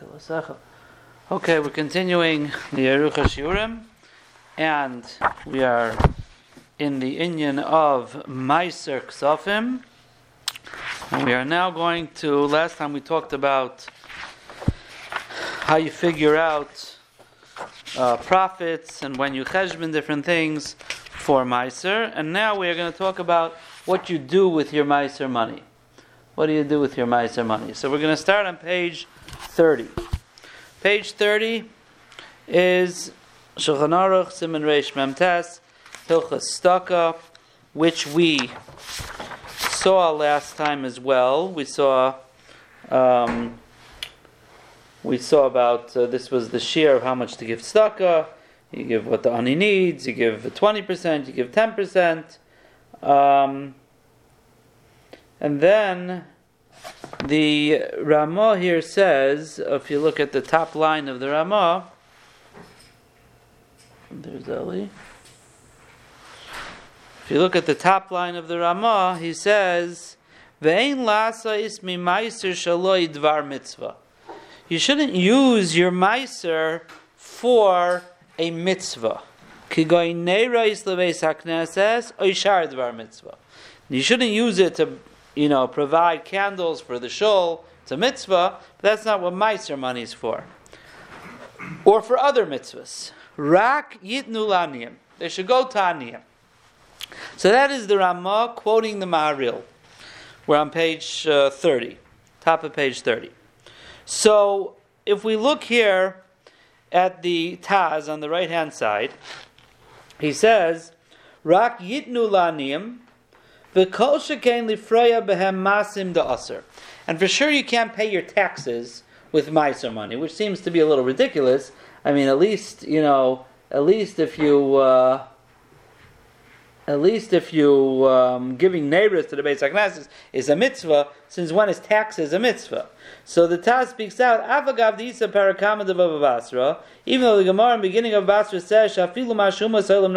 Tilasecha. Okay, we're continuing the Yerucha Shiurim, and we are in the Inyan of Meiser Ksafim. We are now going to, last time we talked about how you figure out uh, profits and when you cheshbon different things for Meiser. And now we are going to talk about what you do with your Meiser money. What do you do with your Meiser money? So we're going to start on page 30. Page 30 is Shulchan Aruch Simon Reish Memtes Hilchas Staka, which we saw last time as well. We saw um, we saw about uh, this was the share of how much to give staka. You give what the ani needs. You give twenty percent. You give ten percent. Um, and then the Ramah here says, if you look at the top line of the Ramah, there's Eli. If you look at the top line of the Ramah, he says, "Ve'ein lasa ismi meiser shaloi dvar mitzvah." You shouldn't use your meiser for a mitzvah. You shouldn't use it to you know, provide candles for the shul, it's a mitzvah, but that's not what Meiser money is for. Or for other mitzvahs. Rak yitnu laniyim. They should go to aniyim. So that is the Ramah quoting the Maharil. We're on page uh, 30, top of page 30. So if we look here at the Taz on the right hand side, he says, Rak yitnu laniyim and for sure you can't pay your taxes with Meiser money, which seems to be a little ridiculous. I mean, at least, you know, at least if you, uh, at least if you um, giving neighbors to the Beis Hakneses is a mitzvah, since one is taxes a mitzvah? So the Taz speaks out, even though the Gemara in the beginning of Basra says, Shafilu Mashuma Salam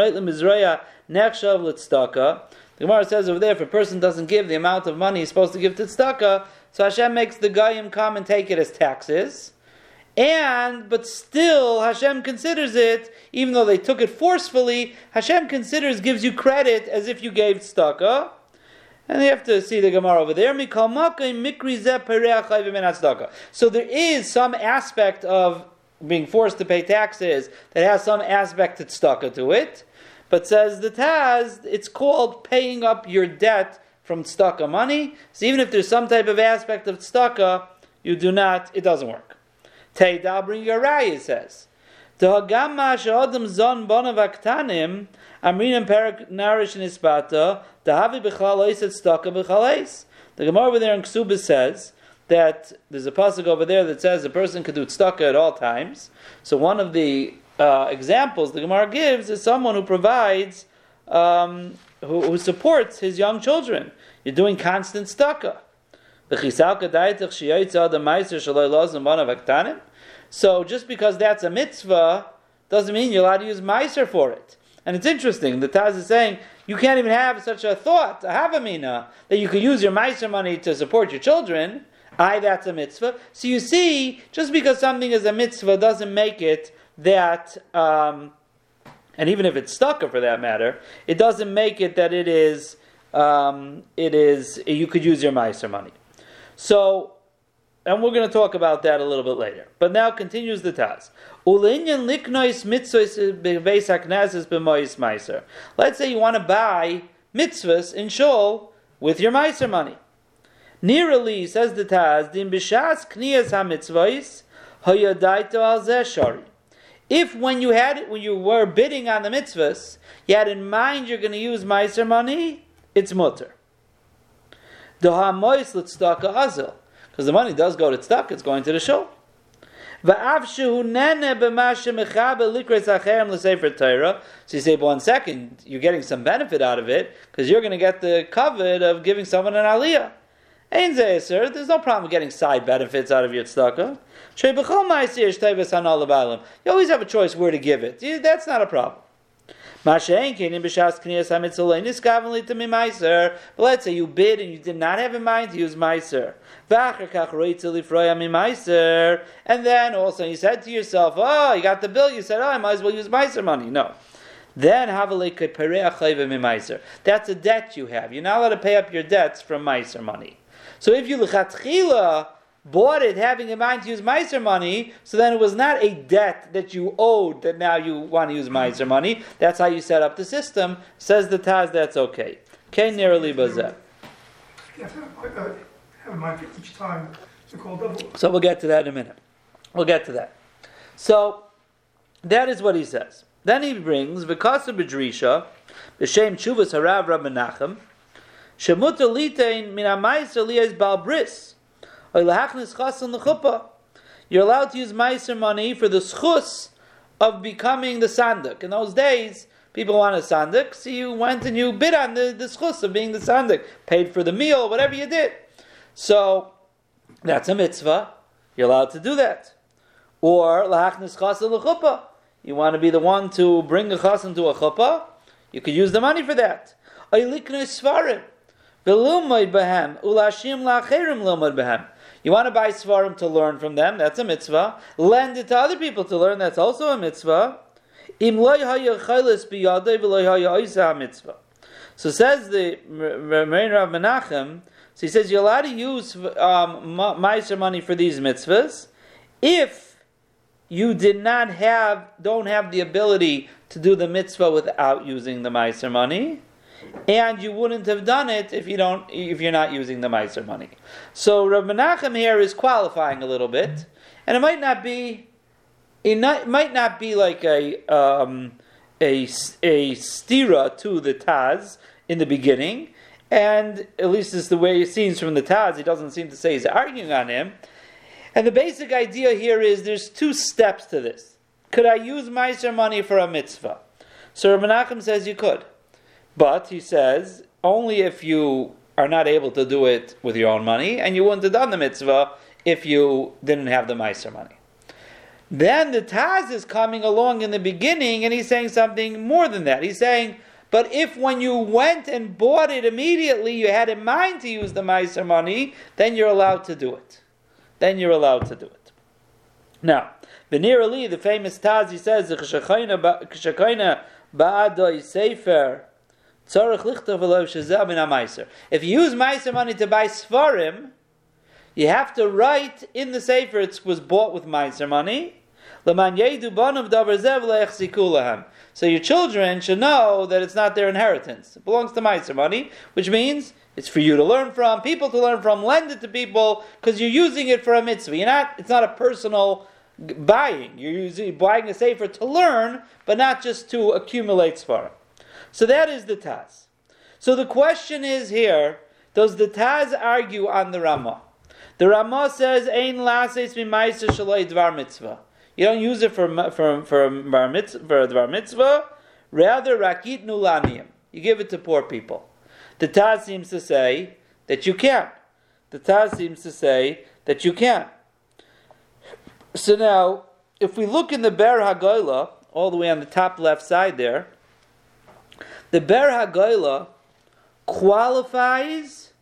Litzdaka, the Gemara says over there, if a person doesn't give the amount of money he's supposed to give to tzedakah, so Hashem makes the Goyim come and take it as taxes. And, but still, Hashem considers it, even though they took it forcefully, Hashem considers, gives you credit as if you gave tzedakah. And you have to see the Gemara over there. So there is some aspect of being forced to pay taxes that has some aspect of tzedakah to it. But says the Taz, it's called paying up your debt from tzedakah money. So even if there's some type of aspect of tzedakah, you do not, it doesn't work. Teida bring your raya says. Dahagama she'odem zon bonav aktanim, amrinim perak narish nispata, dahavi b'chlal oiset tzedakah b'chaleis. The Gemara over there in Ksubas says that there's a pasuk over there that says a person could do tzedakah at all times. So one of the uh, examples the Gemara gives is someone who provides, um, who, who, supports his young children. You're doing constant staka. So just because that's a mitzvah doesn't mean you're allowed to use meiser for it. And it's interesting. The Taz is saying you can't even have such a thought, to have a havamina, that you could use your meiser money to support your children. I, that's a mitzvah. So you see, just because something is a mitzvah doesn't make it that, um, and even if it's stuck for that matter, it doesn't make it that it is, um, it is, you could use your Meiser money. So, and we're going to talk about that a little bit later. But now continues the Taz. Let's say you want to buy mitzvahs in shul with your Meiser money. Nearly, says the Taz, din b'shas kniyas ha-mitzvahs, hayadaito al zeh if when you had it, when you were bidding on the mitzvahs, you had in mind you're going to use meiser money, it's mutter. Because the money does go to tzedakah, it's going to the show. So you say, one second, you're getting some benefit out of it because you're going to get the covet of giving someone an aliyah. There's no problem getting side benefits out of your tzedakah. You always have a choice where to give it. That's not a problem. But let's say you bid and you did not have in mind to use Meiser. And then also you said to yourself, oh, you got the bill, you said, oh, I might as well use Meiser money. No. Then That's a debt you have. You're not allowed to pay up your debts from Meiser money. So if you lechatchila bought it having in mind to use Meiser money, so then it was not a debt that you owed that now you want to use Meiser money. That's how you set up the system. Says the Taz, that's okay. Okay, call double. So we'll get to that in a minute. We'll get to that. So that is what he says. Then he brings Vikasa B'drisha, B'Shem Chuvas Harav Rab Menachem, Shemuta Litein Min HaMaiser Liyaz Bal Bris. You're allowed to use Meiser money for the schus of becoming the sandik. In those days, people wanted a sandik, so you went and you bid on the, the schus of being the sandik, paid for the meal, whatever you did. So that's a mitzvah. You're allowed to do that. Or lahachnis chasa l'chuppah. You want to be the one to bring a chas into a chuppah. You could use the money for that. Ayliknes svarim. You want to buy Svarim to learn from them, that's a mitzvah. Lend it to other people to learn, that's also a mitzvah. So says the Marin Rav Menachem, so he says you're allowed to use um, Meiser money for these mitzvahs if you did not have, don't have the ability to do the mitzvah without using the Meiser money and you wouldn't have done it if you don't if you're not using the Meiser money. So Rav Menachem here is qualifying a little bit, and it might not be it not, might not be like a um, a a stira to the Taz in the beginning, and at least it's the way it seems from the Taz. He doesn't seem to say he's arguing on him. And the basic idea here is there's two steps to this. Could I use Meiser money for a mitzvah? So Rav Menachem says you could. But he says only if you are not able to do it with your own money, and you wouldn't have done the mitzvah if you didn't have the Meiser money. Then the Taz is coming along in the beginning, and he's saying something more than that. He's saying, but if when you went and bought it immediately, you had in mind to use the Meiser money, then you're allowed to do it. Then you're allowed to do it. Now, Benir Ali, the famous Taz, he says, Sefer, if you use Meiser money to buy Svarim, you have to write in the Sefer it was bought with Meiser money. So your children should know that it's not their inheritance. It belongs to Meiser money, which means it's for you to learn from, people to learn from, lend it to people, because you're using it for a mitzvah. You're not, it's not a personal buying. You're using, buying a Sefer to learn, but not just to accumulate Svarim. So that is the Taz. So the question is here, does the Taz argue on the Ramah? The Ramah says, Ein lases mimaisa shaloi dvar mitzvah. You don't use it for, for, for, bar mitzvah, for dvar mitzvah, rather rakit nulaniim. You give it to poor people. The Taz seems to say that you can't. The Taz seems to say that you can't. So now, if we look in the Ber Hagola, all the way on the top left side there, the Ber Hagoila qualifies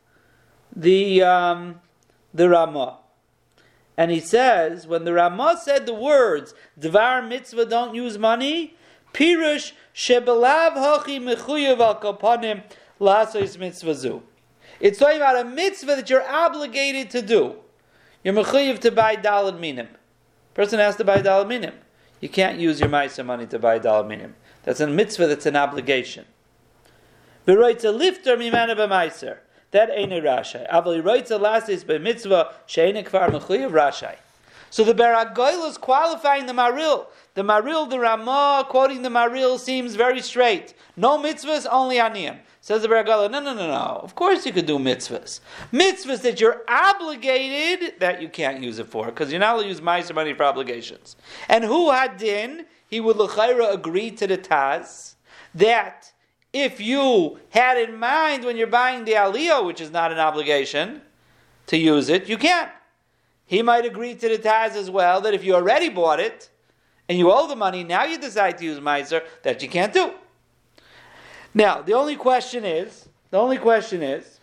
the um, the Ramah. And he says, when the Ramah said the words, Dvar mitzvah, don't use money, Pirush shebelav hachi mechuyev al kapanim lasois mitzvah zu. It's talking about a mitzvah that you're obligated to do. You're mechuyev to buy dalad minim. Person has to buy dalad minim. You can't use your ma'isa money to buy dalad minim. That's a mitzvah that's an obligation. V'roitza lifter mimana b'maiser. That ain't a rashai. Aval roitza lasis b'mitzvah she'ena kvar mechuyev rashai. So the Beragoil is qualifying the Maril. The Maril, the Ramah, quoting the Maril, seems very straight. No mitzvahs, only aniyim. Says the Beragoil, no, no, no, no. Of course you could do mitzvahs. Mitzvahs that you're obligated, that you can't use it for, because you're not allowed to use meiser money for obligations. And who had din? He would l'chayra agree to the Taz that if you had in mind when you're buying the aliyah, which is not an obligation, to use it, you can't. He might agree to the Taz as well that if you already bought it and you owe the money, now you decide to use Meiser, that you can't do. Now, the only question is, the only question is,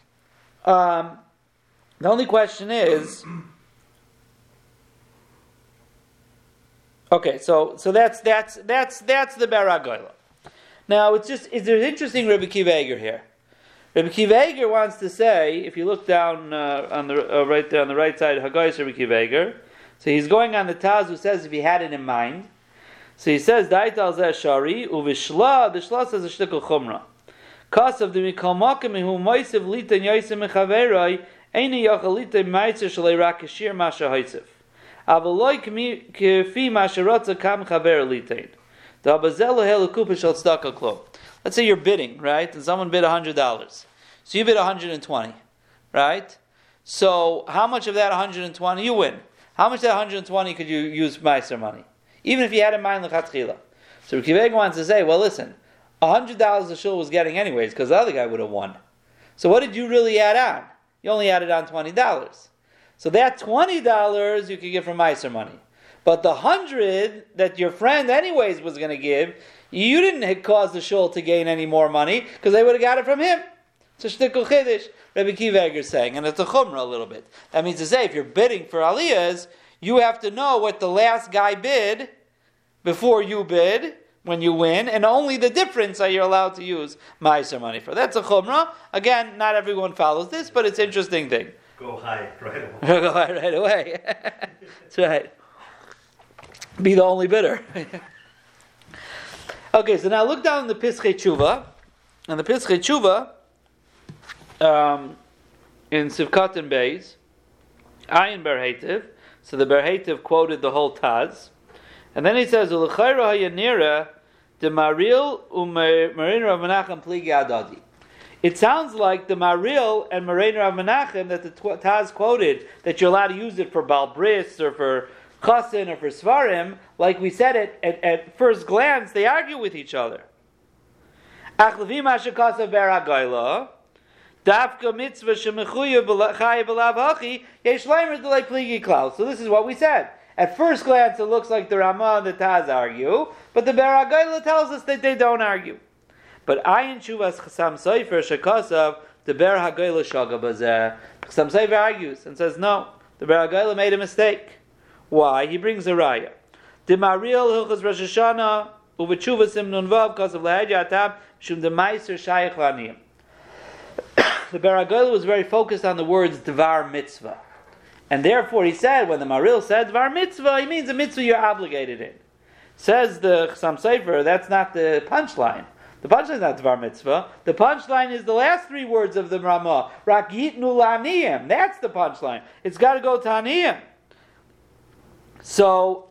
um, the only question is, okay, so so that's that's that's that's the Baragoyla. Now it's just it's an interesting Rebbe Kiva Eger here. Rebbe Kiva Eger wants to say, if you look down uh, on the uh, right there on the right side, Haggais Rebbe Kiva Eger, so he's going on the Taz who says if he had it in mind. So he says, Daital Shari, Uvishla, the Shla says a shtickle chumrah. Kasav de mikol makim hu moisev lita yoisem mechaveroi, eini yochel lita meitzer shalei rak ashir masha hoisef. Let's say you're bidding, right? And someone bid $100. So you bid 120, right? So how much of that 120 you win? How much of that 120 could you use Meiser money? Even if you had in mind Lechatchila. So Rikiveg wants to say, well, listen, $100 the shul was getting anyways because the other guy would have won. So what did you really add on? You only added on $20. So that $20 you could get from Meiser money. But the 100 that your friend anyways was going to give, you didn't cause the shul to gain any more money because they would have got it from him. It's a shtickle chiddush, Rabbi Kiva saying, and it's a chumrah a little bit. That means to say, if you're bidding for aliyahs, you have to know what the last guy bid before you bid when you win, and only the difference are you allowed to use ma'aser money for. That's a chumrah. Again, not everyone follows this, but it's an interesting thing. Go high right away. Go high right away. That's right. Be the only bidder. okay, so now look down the Pischei Tshuva, and the Pischei Tshuva um, in Sivkat and Beis, Ayin Berhetiv. So the Berhetiv quoted the whole Taz. And then he says, "Ulechayra hayanira de maril u'marin Rav pligi adadi." It sounds like the maril and marin Rav Menachem that the Taz quoted that you're allowed to use it for balbris or for chasin or for svarim. Like we said it at, at first glance, they argue with each other. So this is what we said. At first glance, it looks like the Ramah and the Taz argue, but the Beragayla tells us that they don't argue. But Ayin Shuvas Chasam Soifer Shekasav, the Ber Hagayla Shagabazeh. Chasam Soifer argues and says, no, the Beragayla made a mistake. Why? He brings a raya. The Maril Hilchas Rosh Hashanah, Uvachuva Simnun Vav, because of Lahedya Atam, Shum the Meiser Shayach Laniyim. The Beragayla was very focused on the words Dvar Mitzvah. And therefore, he said, when the Maril said Var mitzvah, he means a mitzvah you're obligated in. Says the Chassam Sofer, that's not the punchline. The punchline is not Dvar mitzvah. The punchline is the last three words of the Ramah. Rakit nulaniyim. That's the punchline. It's got to go to aniyim. So,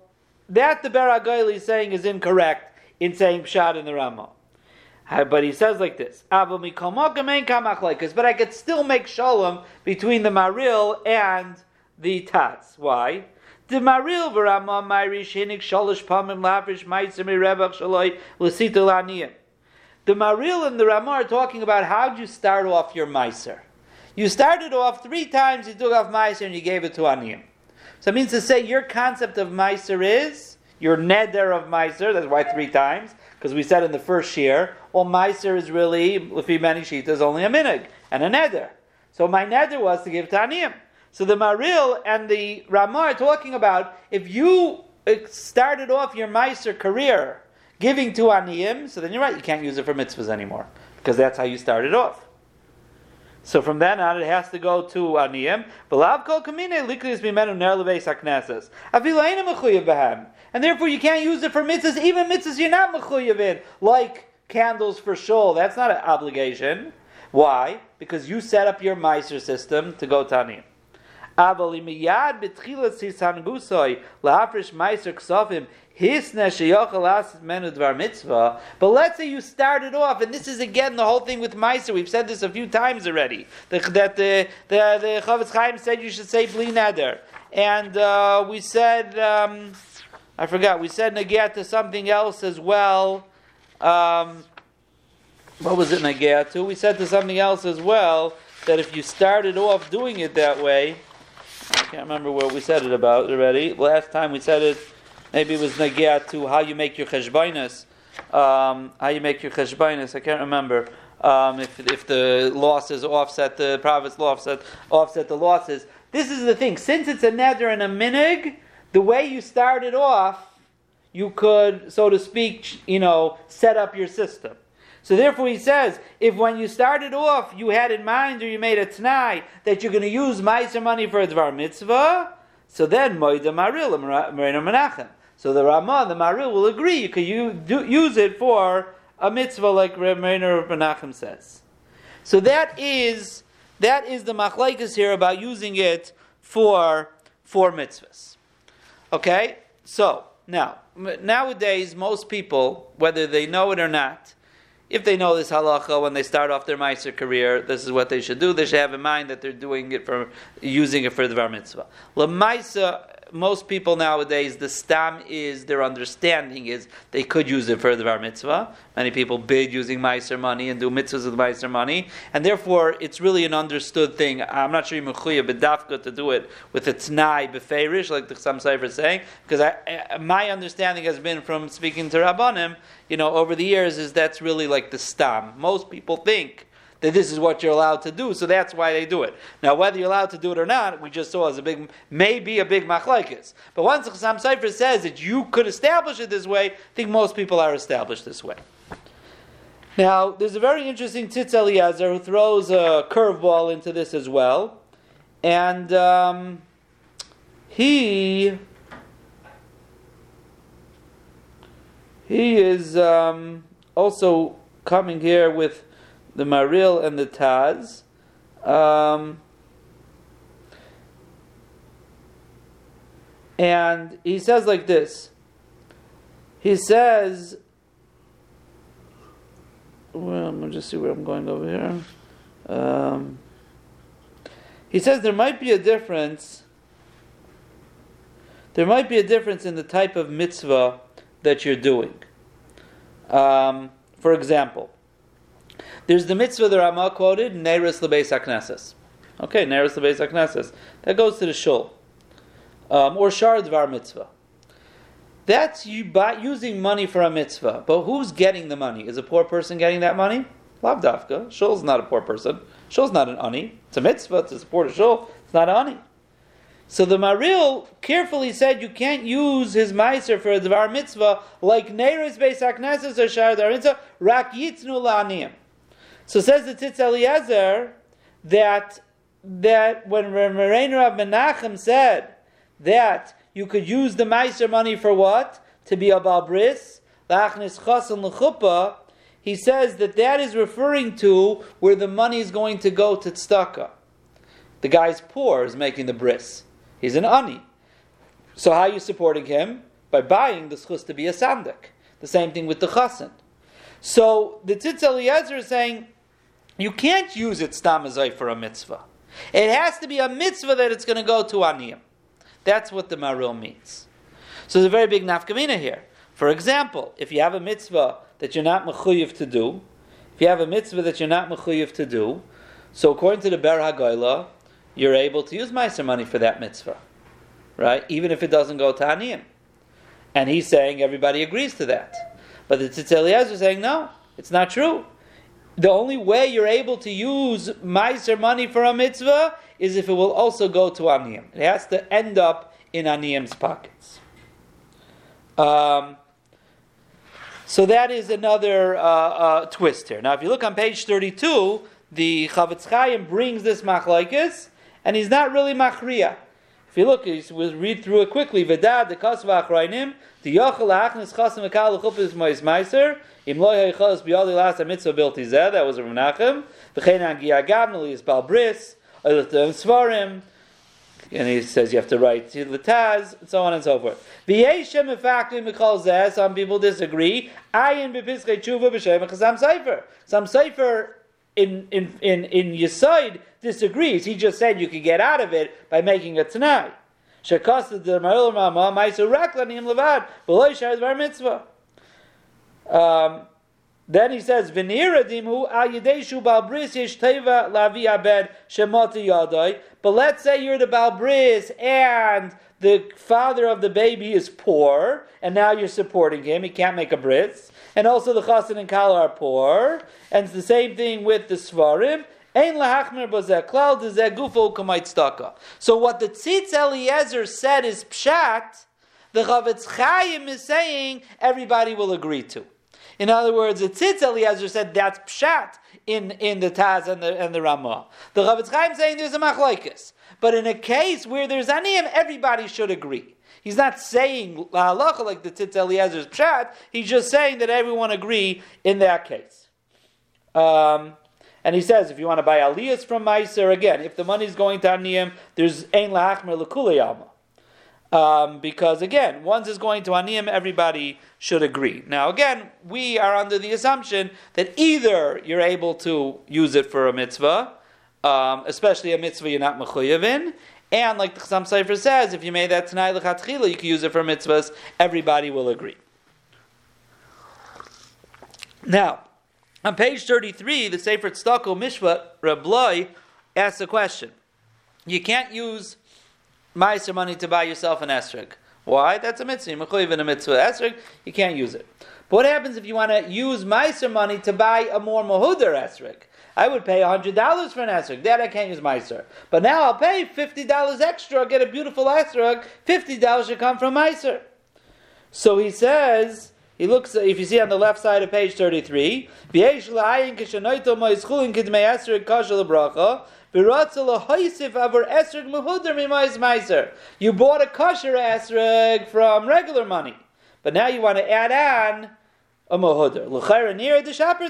that the Beragayli is saying is incorrect in saying Pshad in the Ramah. But he says like this: But I could still make shalom between the Maril and the Taz. Why? The Maril v'Rama Mayrish Hinik Shalosh Pamim Lavish Maitzim Rebach Shaloi L'Sita Laniyim. The Maril and the Rama are talking about how you start off your Meiser. You started off three times, you took off Meiser and you gave it to Aniyim. So it means to say your concept of Meiser is your neder of Meiser, that's why three times, because we said in the first year, well, Meiser is really, Lefi Shita, is only a minig and a neder. So my neder was to give to Aniyim. So the Maril and the Ramah are talking about if you uh, started off your Meiser career giving to Aniyim, so then you're right, you can't use it for mitzvahs anymore because that's how you started off. So from then on, it has to go to Aniyim. And therefore, you can't use it for mitzvahs, even mitzvahs you're not mechuyev in, like candles for shul. That's not an obligation. Why? Because you set up your Meiser system to go to But let's say you started off, and this is again the whole thing with Meiser. We've said this a few times already. The, that the the the Chofetz Chaim said you should say Bli Neder, and uh, we said um, I forgot. We said Nagia to something else as well. Um, what was it Nagia to? We said to something else as well that if you started off doing it that way. I can't remember what we said it about already. Last time we said it, maybe it was nagia to how you make your cheshbainas. um, how you make your cheshbainis. I can't remember. Um, if, if the losses offset the profits, offset offset the losses. This is the thing. Since it's a neder and a minig, the way you started off, you could, so to speak, you know, set up your system. So therefore, he says, if when you started off, you had in mind or you made a tnai that you're going to use meiser money for a dvar mitzvah, so then moida maril merino menachem. So the Ramah, the Maril, will agree you could use it for a mitzvah like Merino Menachem says. So that is that is the machlaikas here about using it for for mitzvahs. Okay, so now nowadays most people, whether they know it or not, if they know this halacha when they start off their meiser career, this is what they should do. They should have in mind that they're doing it for using it for the bar mitzvah. Lamaisa most people nowadays, the stam is their understanding is they could use it for the bar mitzvah. Many people bid using meiser money and do mitzvahs with meiser money, and therefore it's really an understood thing. I'm not sure you mechuya bedafka to do it with a tnai beferish, like the Chassam Sofer is saying, because I, my understanding has been from speaking to rabbanim, you know, over the years, is that's really like the stam. Most people think that this is what you're allowed to do, so that's why they do it. Now, whether you're allowed to do it or not, we just saw as a big, maybe a big machlaikis. But once the Chassam Sofer says that you could establish it this way, I think most people are established this way. Now, there's a very interesting Tzitz Eliezer who throws a curveball into this as well. And um, he he is um, also coming here with the Maril and the Taz. Um, and he says like this. He says, well, let me just see where I'm going over here. Um, he says there might be a difference. There might be a difference in the type of mitzvah that you're doing. Um, for example, there's the mitzvah the Rama quoted, Neiris Lebeis HaKnesses. Okay, Neiris Lebeis HaKnesses. That goes to the shul. Um, or Shar Dvar mitzvah. That's you buy, using money for a mitzvah. But who's getting the money? Is a poor person getting that money? Lavdafka. Shul's not a poor person. Shul's not an ani. It's a mitzvah to support a shul. It's not an ani. So the Maril carefully said you can't use his meiser for a dvar mitzvah like Neiris Beis HaKnesses or Shar Dvar mitzvah. Rak yitznu la'aniyim. So says the Tzitz Eliezer that that when Morein Rav Menachem said that you could use the Meiser money for what? To be a Balbris, Lachnis Chasan L'chuppah, he says that that is referring to where the money is going to go to tzedakah. The guy's poor is making the bris. He's an ani. So how are you supporting him? By buying the schus to be a sandik. The same thing with the chasen. So the Tzitz Eliezer is saying you can't use it stamazai for a mitzvah. It has to be a mitzvah that it's going to go to aniyim. That's what the maril means. So there's a very big nafkamina here. For example, if you have a mitzvah that you're not mechuyev to do, if you have a mitzvah that you're not mechuyev to do, so according to the Ber Hagoyla, you're able to use meiser money for that mitzvah, right? Even if it doesn't go to aniyim. And he's saying everybody agrees to that. But the Tzitz Eliezer is saying no, it's not true the only way you're able to use meiser money for a mitzvah is if it will also go to aniyim. It has to end up in aniyim's pockets. Um, so that is another uh, uh, twist here. Now, if you look on page 32, the Chafetz Chaim brings this machlaikis, and he's not really machriya. If you look, we'll read through it quickly. Vedad the kasva achrayim, the yochel achnes chasim ekal lechupis mois meiser, im lo yichos biyali last mitzvah bilti zeh, that was a Menachem, v'chein agiyagav nelis bal bris, oilatem svarim, and he says you have to write to the Taz, and so on and so forth. V'yeshem efaktim mikol zeh, some people disagree, ayin bepiskei tshuva b'shem chazam sefer. Some sefer in in in in Yisoid disagrees. He just said you could get out of it by making a tanai. Um, Then he says, "V'nira dimhu al yedeshu yesh teva lavi abed shemati yadai." But let's say you're the balbris and the father of the baby is poor, and now you're supporting him. He can't make a bris, and also the chassan and kala are poor, and it's the same thing with the svarim. So what the Tzitz Eliezer said is pshat. The Chafetz Chaim is saying everybody will agree to. In other words, the Tzitz Eliezer said that's pshat in, in the Taz and the, and the Ramah. The Chafetz Chaim saying there's a machlokes. But in a case where there's aniyim, everybody should agree. He's not saying halacha like the Tzitz Eliezer's pshat. He's just saying that everyone agree in that case. Um, and he says, if you want to buy aliyahs from Meiser, again, if the money is going to Aniyim, there's ein la'achmer l'kulei um, because again, once is going to Aniyim, everybody should agree. Now, again, we are under the assumption that either you're able to use it for a mitzvah, um, especially a mitzvah you're not mechuyev in, and like the Chassam Sofer says, if you made that tonight lechatchila, you can use it for mitzvahs. Everybody will agree. Now, on page 33, the Sefer Tzedakah Mishvat Rabloi asks a question. You can't use Meiser money to buy yourself an esrog. Why? That's a mitzvah. You're a mitzvah esrog, you can't use it. But what happens if you want to use Meiser money to buy a more Mahudar esrog? I would pay $100 for an esrog. That I can't use Meiser. But now I'll pay $50 extra, get a beautiful esrog. $50 should come from Meiser. So he says, he looks, if you see on the left side of page 33, you bought a kosher esrog from regular money, but now you want to add on a mahudr. L'chayra near the shaper.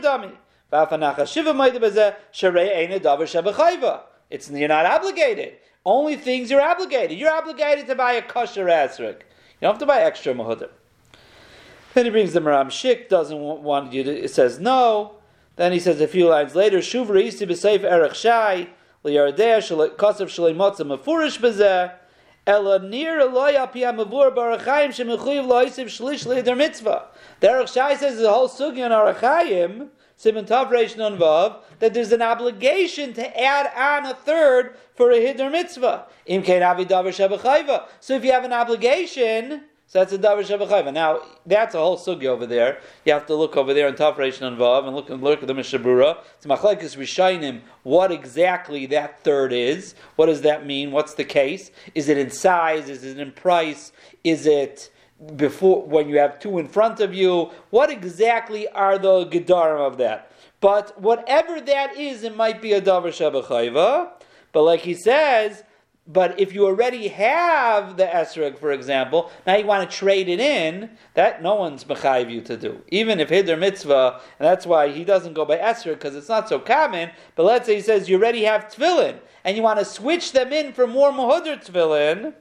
It's you're not obligated. Only things you're obligated. You're obligated to buy a kosher esrog. You don't have to buy extra mahudr. Then he brings the Maram Shik, doesn't want you to, it says no. Then he says a few lines later, Shuv Reisi B'Seif Erech Shai, Liyardeh Kosev Shalei Motza Mefurish B'Zeh, Ela Nir Eloi Api HaMavur Barachayim Shemechuyiv Loisiv Shlish Lider Mitzvah. The Erech Shai says the whole sugi on Arachayim, Simon Tav Reish that there's an obligation to add on a third for a Hidr Mitzvah. Im Kein Avi Davar. So if you have an obligation, so that's a davar shabachayva. Now that's a whole sugi over there. You have to look over there in Tafresh and Vav and look and look at the Mishabura. It's machlekes rishonim. What exactly that third is? What does that mean? What's the case? Is it in size? Is it in price? Is it before when you have two in front of you? What exactly are the gedarim of that? But whatever that is, it might be a davar shabachayva. But like he says, but if you already have the esrog, for example, now you want to trade it in, that no one's mechayiv you to do. Even if hidr mitzvah, and that's why he doesn't go by esrog because it's not so common. But let's say he says you already have tefillin and you want to switch them in for more muhudr tefillin.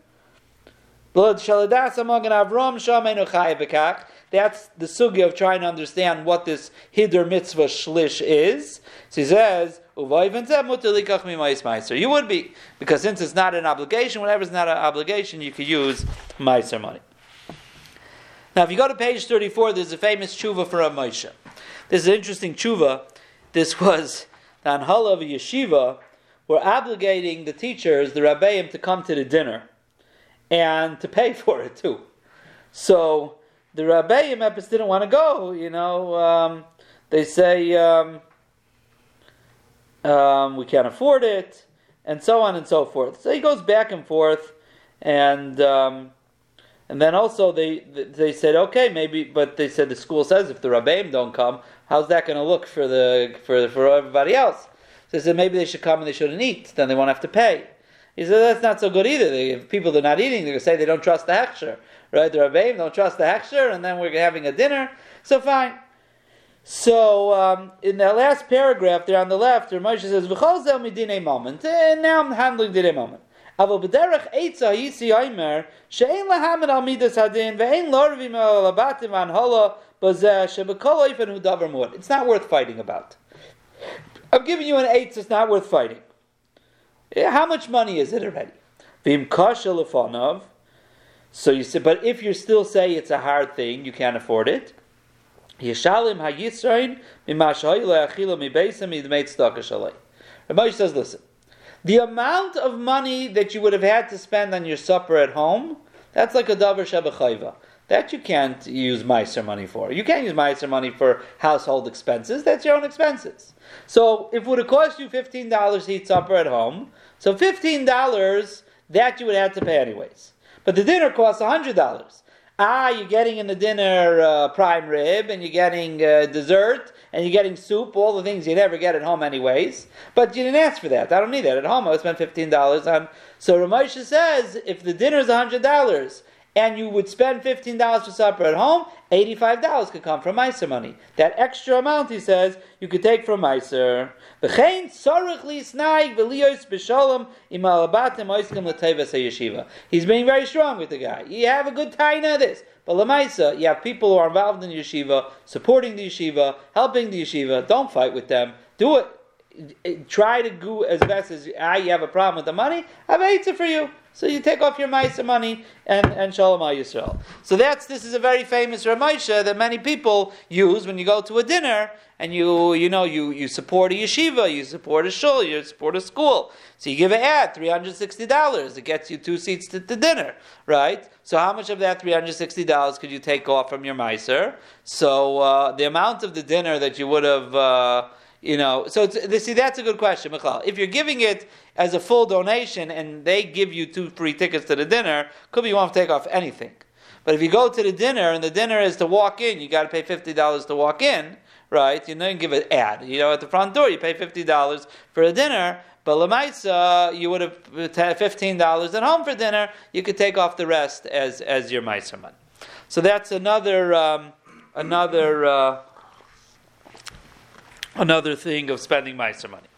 That's the sugi of trying to understand what this hidr mitzvah shlish is. So he says you would be, because since it's not an obligation, whenever it's not an obligation, you could use Meiser money. Now, if you go to page 34, there's a famous tshuva for a Moshe. This is an interesting tshuva. This was the Anhala of a yeshiva were obligating the teachers, the rabbeim, to come to the dinner and to pay for it too. So the rabbeim didn't want to go. You know, um, they say. Um, um, we can't afford it, and so on and so forth. So he goes back and forth, and um, and then also they they said okay maybe, but they said the school says if the rabbeim don't come, how's that going to look for the for for everybody else? So they said maybe they should come and they shouldn't eat, then they won't have to pay. He said that's not so good either. They, if people are not eating, they're going to say they don't trust the hechsher, right? The rabbeim don't trust the hechsher, and then we're having a dinner. So fine. So um, in that last paragraph there on the left, Moshe says, "V'chol zel midinei moment," and now I'm handling dinei moment. אבל בדרך עצה היסי אומר שאין להמד על מידס הדין ואין לורבים על הבתים והנהלה בזה שבכל אופן הוא דבר מאוד. It's not worth fighting about. I'm giving you an eight, it's not worth fighting. Eh, how much money is it already? So you say, but if you still say it's a hard thing, you can't afford it. Ramosha says, listen, the amount of money that you would have had to spend on your supper at home, that's like a davar shabachayva. That you can't use Meiser money for. You can't use Meiser money for household expenses. That's your own expenses. So if it would have cost you $15 to eat supper at home, so $15 that you would have to pay anyways. But the dinner costs $100. Ah, you're getting in the dinner uh, prime rib, and you're getting uh, dessert, and you're getting soup, all the things you never get at home anyways. But you didn't ask for that. I don't need that. At home, I would spend $15 on. So Ramosha says if the dinner is $100, and you would spend $15 for supper at home, $85 could come from Meiser money. That extra amount, he says, you could take from Meiser. He's being very strong with the guy. You have a good taina of this. But Lamaisa, you have people who are involved in yeshiva, supporting the yeshiva, helping the yeshiva. Don't fight with them. Do it try to go as best as ah, you have a problem with the money. I have answer for you. So you take off your Maisa money and, and Shalom Yisrael. So that's this is a very famous Ramosha that many people use when you go to a dinner and you you know you, you support a yeshiva, you support a shul, you support a school. So you give an ad, three hundred sixty dollars. It gets you two seats to the dinner, right? So how much of that three hundred sixty dollars could you take off from your Meiser? So uh, the amount of the dinner that you would have. Uh, you know, so see that's a good question, Michal. If you're giving it as a full donation and they give you two free tickets to the dinner, could be you won't take off anything. But if you go to the dinner and the dinner is to walk in, you got to pay fifty dollars to walk in, right? You don't give an ad. You know, at the front door, you pay fifty dollars for a dinner. But lemaisa, you would have fifteen dollars at home for dinner. You could take off the rest as as your meiser money. So that's another um, another. Uh, another thing of spending Meiser money.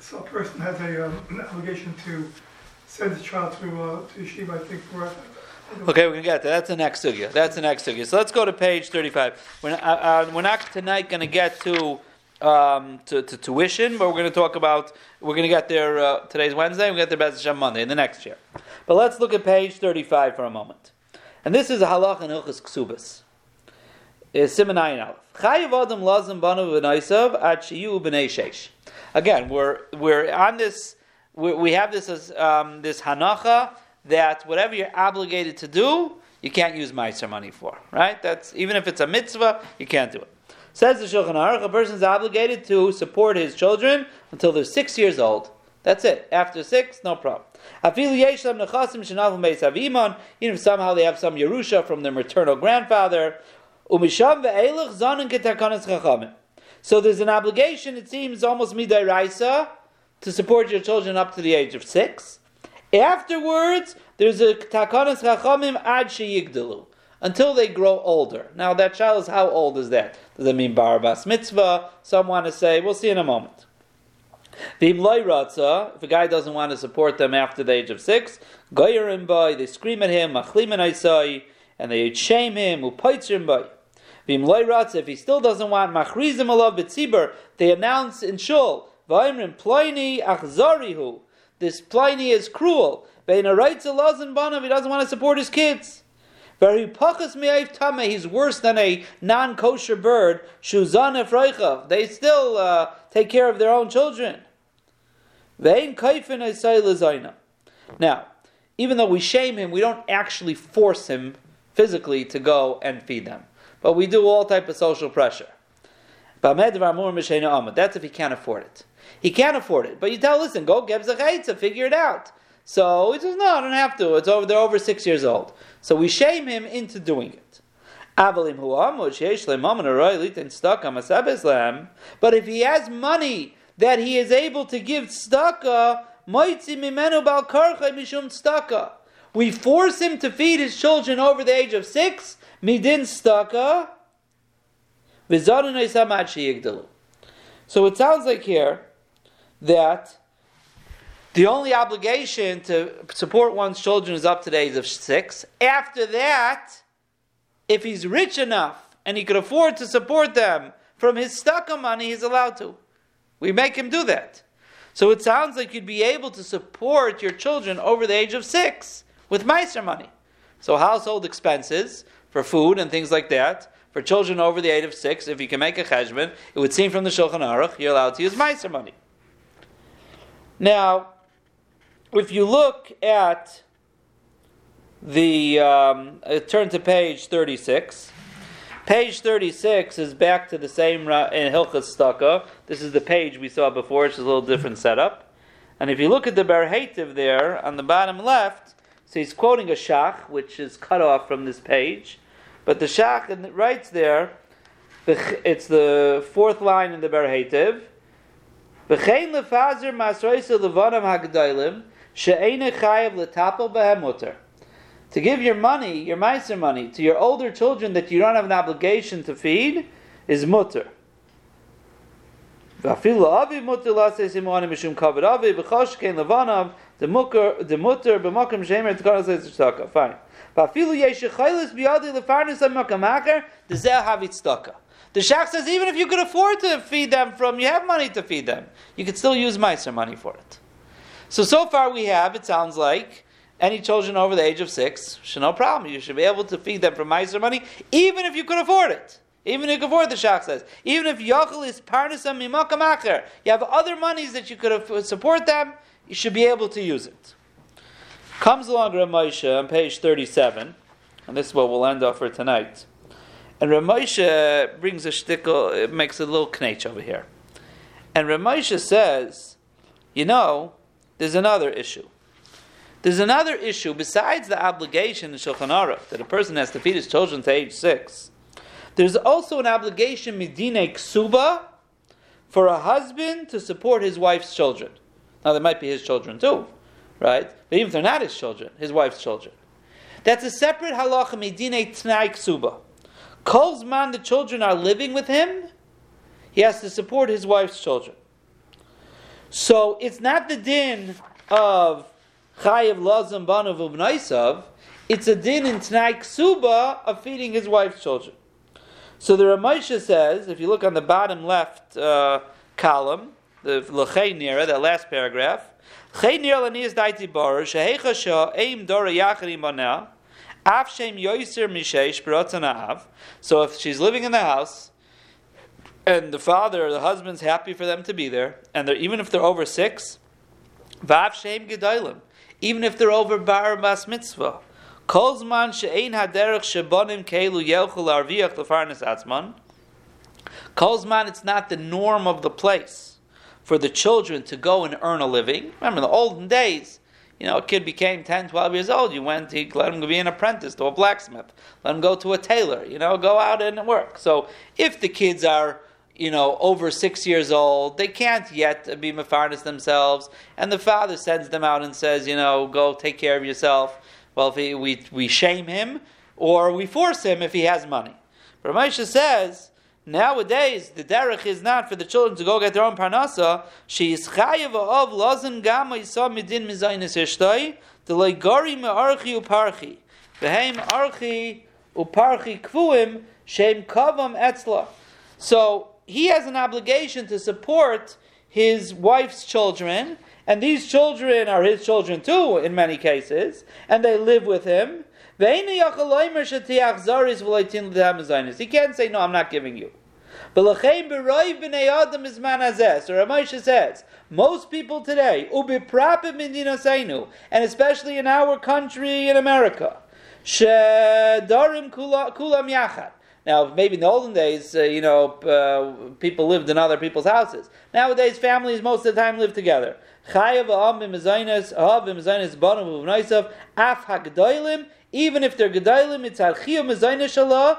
So a person has a, um, an obligation to send his child to uh, to yeshiva, I think, for. Okay, we're gonna get that. That's the next sugya. That's the next sugya. So let's go to page thirty-five. We're not, uh, uh, we're not tonight going to get to, um, to, to tuition, but we're going to talk about. We're going to get there. Uh, today's Wednesday. We get there Bez Hashem Monday in the next year. But let's look at page thirty-five for a moment. And this is a halach and ilchus ksubas. Aleph. Again, we're we're on this. we we have this as um, this hanacha that whatever you're obligated to do, you can't use meiser money for. Right? That's even if it's a mitzvah, you can't do it. Says the Shulchan Aruch, a person is obligated to support his children until they're six years old. That's it. After six, no problem. Even if somehow they have some Yerusha from their maternal grandfather, so there's an obligation, it seems, almost midairaisa, to support your children up to the age of six. Afterwards, there's a takanas chachamim ad sheyigdalu, until they grow older. Now, that child is how old is that? Does it mean barbas mitzvah? Some want to say, we'll see in a moment. If a guy doesn't want to support them after the age of six, goyerim boy, they scream at him, machlim and they shame him. If he still doesn't want machrizim alav b'tzibur, they announce in shul, v'ayimrim ploini achzarihu. This Pliny is cruel. Bein a right to banav, he doesn't want to support his kids. Very pachas me'ayv tame, he's worse than a non-kosher bird. Shuzan efreichav. They still uh, take care of their own children. Vein kaifin Now, even though we shame him, we don't actually force him physically to go and feed them but we do all type of social pressure. That's if he can't afford it. He can't afford it, but you tell, listen, go get to figure it out. So he says, no, I don't have to. It's over. They're over six years old. So we shame him into doing it. But if he has money that he is able to give tzedakah, we force him to feed his children over the age of six, midin staka, so it sounds like here that the only obligation to support one's children is up to the age of six. After that, if he's rich enough and he could afford to support them from his staka money, he's allowed to. We make him do that. So it sounds like you'd be able to support your children over the age of six with Meiser money. So household expenses for food and things like that, for children over the age of six, if you can make a cheshbon, it would seem from the Shulchan Aruch, you're allowed to use Meiser money. Now, if you look at the, um, uh, turn to page 36. Page 36 is back to the same in Hilchas Staka. This is the page we saw before, it's a little different setup. And if you look at the Berhativ there on the bottom left, so he's quoting a Shach, which is cut off from this page. But the Shach writes there, it's the fourth line in the Berhativ. V'chein lefazer masroisa levanam hagdailim she'ene chayav letapel behem To give your money, your meiser money, to your older children that you don't have an obligation to feed is mutter. Fine. The Shach says even if you could afford to feed them from, you have money to feed them, you could still use Meiser money for it. So, so far we have, it sounds like, any children over the age of six, should no problem. You should be able to feed them from Meiser money, even if you could afford it. Even if you could afford the Shach says. Even if Yachal is Parnasam Mimakamacher, you have other monies that you could support them, you should be able to use it. Comes along Ramosha on page 37, and this is what we'll end off for tonight. And Ramosha brings a shtickle, it makes a little knetch over here. And Ramosha says, you know, there's another issue. There's another issue besides the obligation in Shulchan Aruch that a person has to feed his children to age six. There's also an obligation midine ksuba for a husband to support his wife's children. Now, they might be his children too, right? But even if they're not his children, his wife's children. That's a separate halacha midine tnai ksuba. Kolzman, the children are living with him, he has to support his wife's children. So it's not the din of Chayiv Lazam Banav Ubnaisav, it's a din in Tnai Ksuba of feeding his wife's children. So the Ramosha says, if you look on the bottom left uh, column, the L'chei Nira, that last paragraph, So if she's living in the house, and the father or the husband's happy for them to be there, and they're, even if they're over six, Vavshem Gedailim, even if they're over Bar Bas Mitzvah, Kolzman She'ein Haderech Shebonim Keilu Yelchul Arviach Lefarnes Atzman, Kolzman, it's not the norm of the place for the children to go and earn a living. Remember, in the olden days, you know, a kid became 10, 12 years old, you went, he let him be an apprentice to a blacksmith, let him go to a tailor, you know, go out and work. So if the kids are, you know, over six years old, they can't yet be mafarnas themselves, and the father sends them out and says, you know, go take care of yourself. Well, if he, we, we shame him, or we force him if he has money. But Ramosha says, Nowadays, the derech is not for the children to go get their own parnasa. She is chayav of lazan gama yisa midin mizaynis ishtoi the leigari me'archi uparchi v'heim archi uparchi kvuim shem kavam etzla. So he has an obligation to support his wife's children, and these children are his children too in many cases, and they live with him. He can't say, no, I'm not giving you. So Ramosha says, most people today, and especially in our country in America, now, maybe in the olden days, uh, you know, uh, people lived in other people's houses. Nowadays, families most of the time live together even if they're gedolim, it's archia mezayna shalah,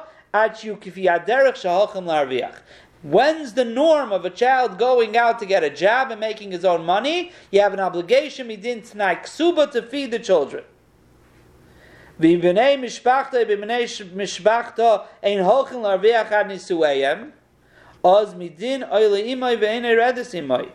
larviach. When's the norm of a child going out to get a job and making his own money? You have an obligation, midin tnai ksuba, to feed the children. Mishpachta, mishpachta, ein larviach ad nisuayem, oz midin imay.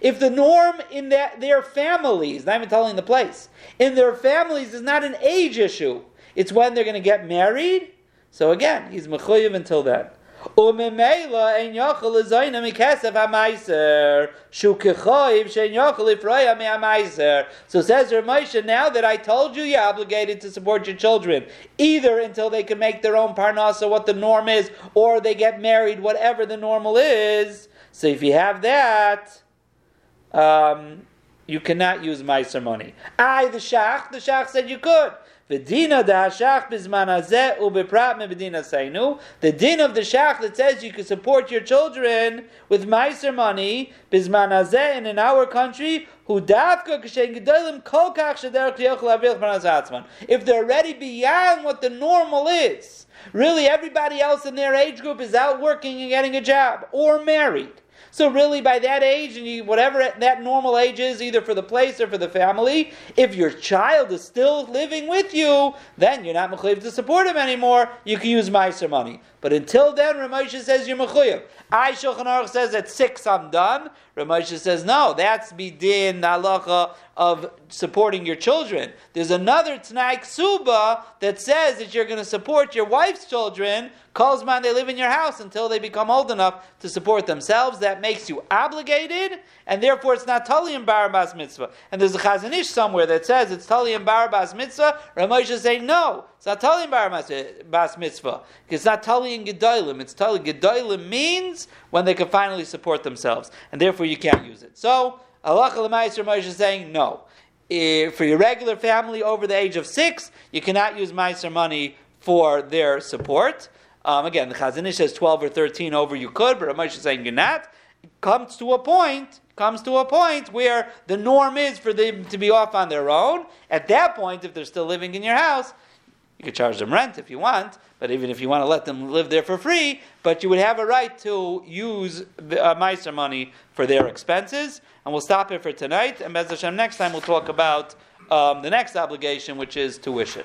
If the norm in that, their families, not even telling the place, in their families is not an age issue, it's when they're going to get married. So again, he's mechuyev until then. Ein yochel zayna mikesef hamaiser shukechoiv shein yochel ifroya me hamaiser. So says Ramosha, now that I told you you're obligated to support your children, either until they can make their own parnasa, what the norm is, or they get married, whatever the normal is. So if you have that, um, you cannot use meiser money. I, the shach, the shach said you could. V'dina da shach bizman hazeh ubeprat mebedina seinu. The din of the shach that says you can support your children with meiser money bizman hazeh and in our country who davka k'shen gedolim kol kach shederach yochel avilch atzman. If they're already beyond what the normal is, really everybody else in their age group is out working and getting a job or married. So really, by that age, and you, whatever that normal age is, either for the place or for the family, if your child is still living with you, then you're not mechuyev to support him anymore. You can use meiser money. But until then, Ramosha says you're mechuyev. I Shulchan Aruch says at six I'm done. Ramosha says no, that's bidin halacha of supporting your children. There's another Tnai Suba that says that you're going to support your wife's children. Kolzman they live in your house until they become old enough to support themselves. That makes you obligated, and therefore it's not tali and barabas mitzvah. And there's a Chazon Ish somewhere that says it's tali and barabas mitzvah. Ramosha saying no, it's not tali and barabas mitzvah. It's not tali in gedolim. It's tali gedolim means when they can finally support themselves, and therefore you can't use it. So. Allah Moshe is saying no. If, for your regular family over the age of six, you cannot use Meiser money for their support. Um, again, the Chazon Ish says 12 or 13 over you could, but Moshe is saying you're not. It comes to a point, comes to a point where the norm is for them to be off on their own. At that point, if they're still living in your house, you could charge them rent if you want, but even if you want to let them live there for free, but you would have a right to use uh, Meiser money for their expenses. And we'll stop here for tonight. And Bez Hashem, next time we'll talk about um, the next obligation, which is tuition.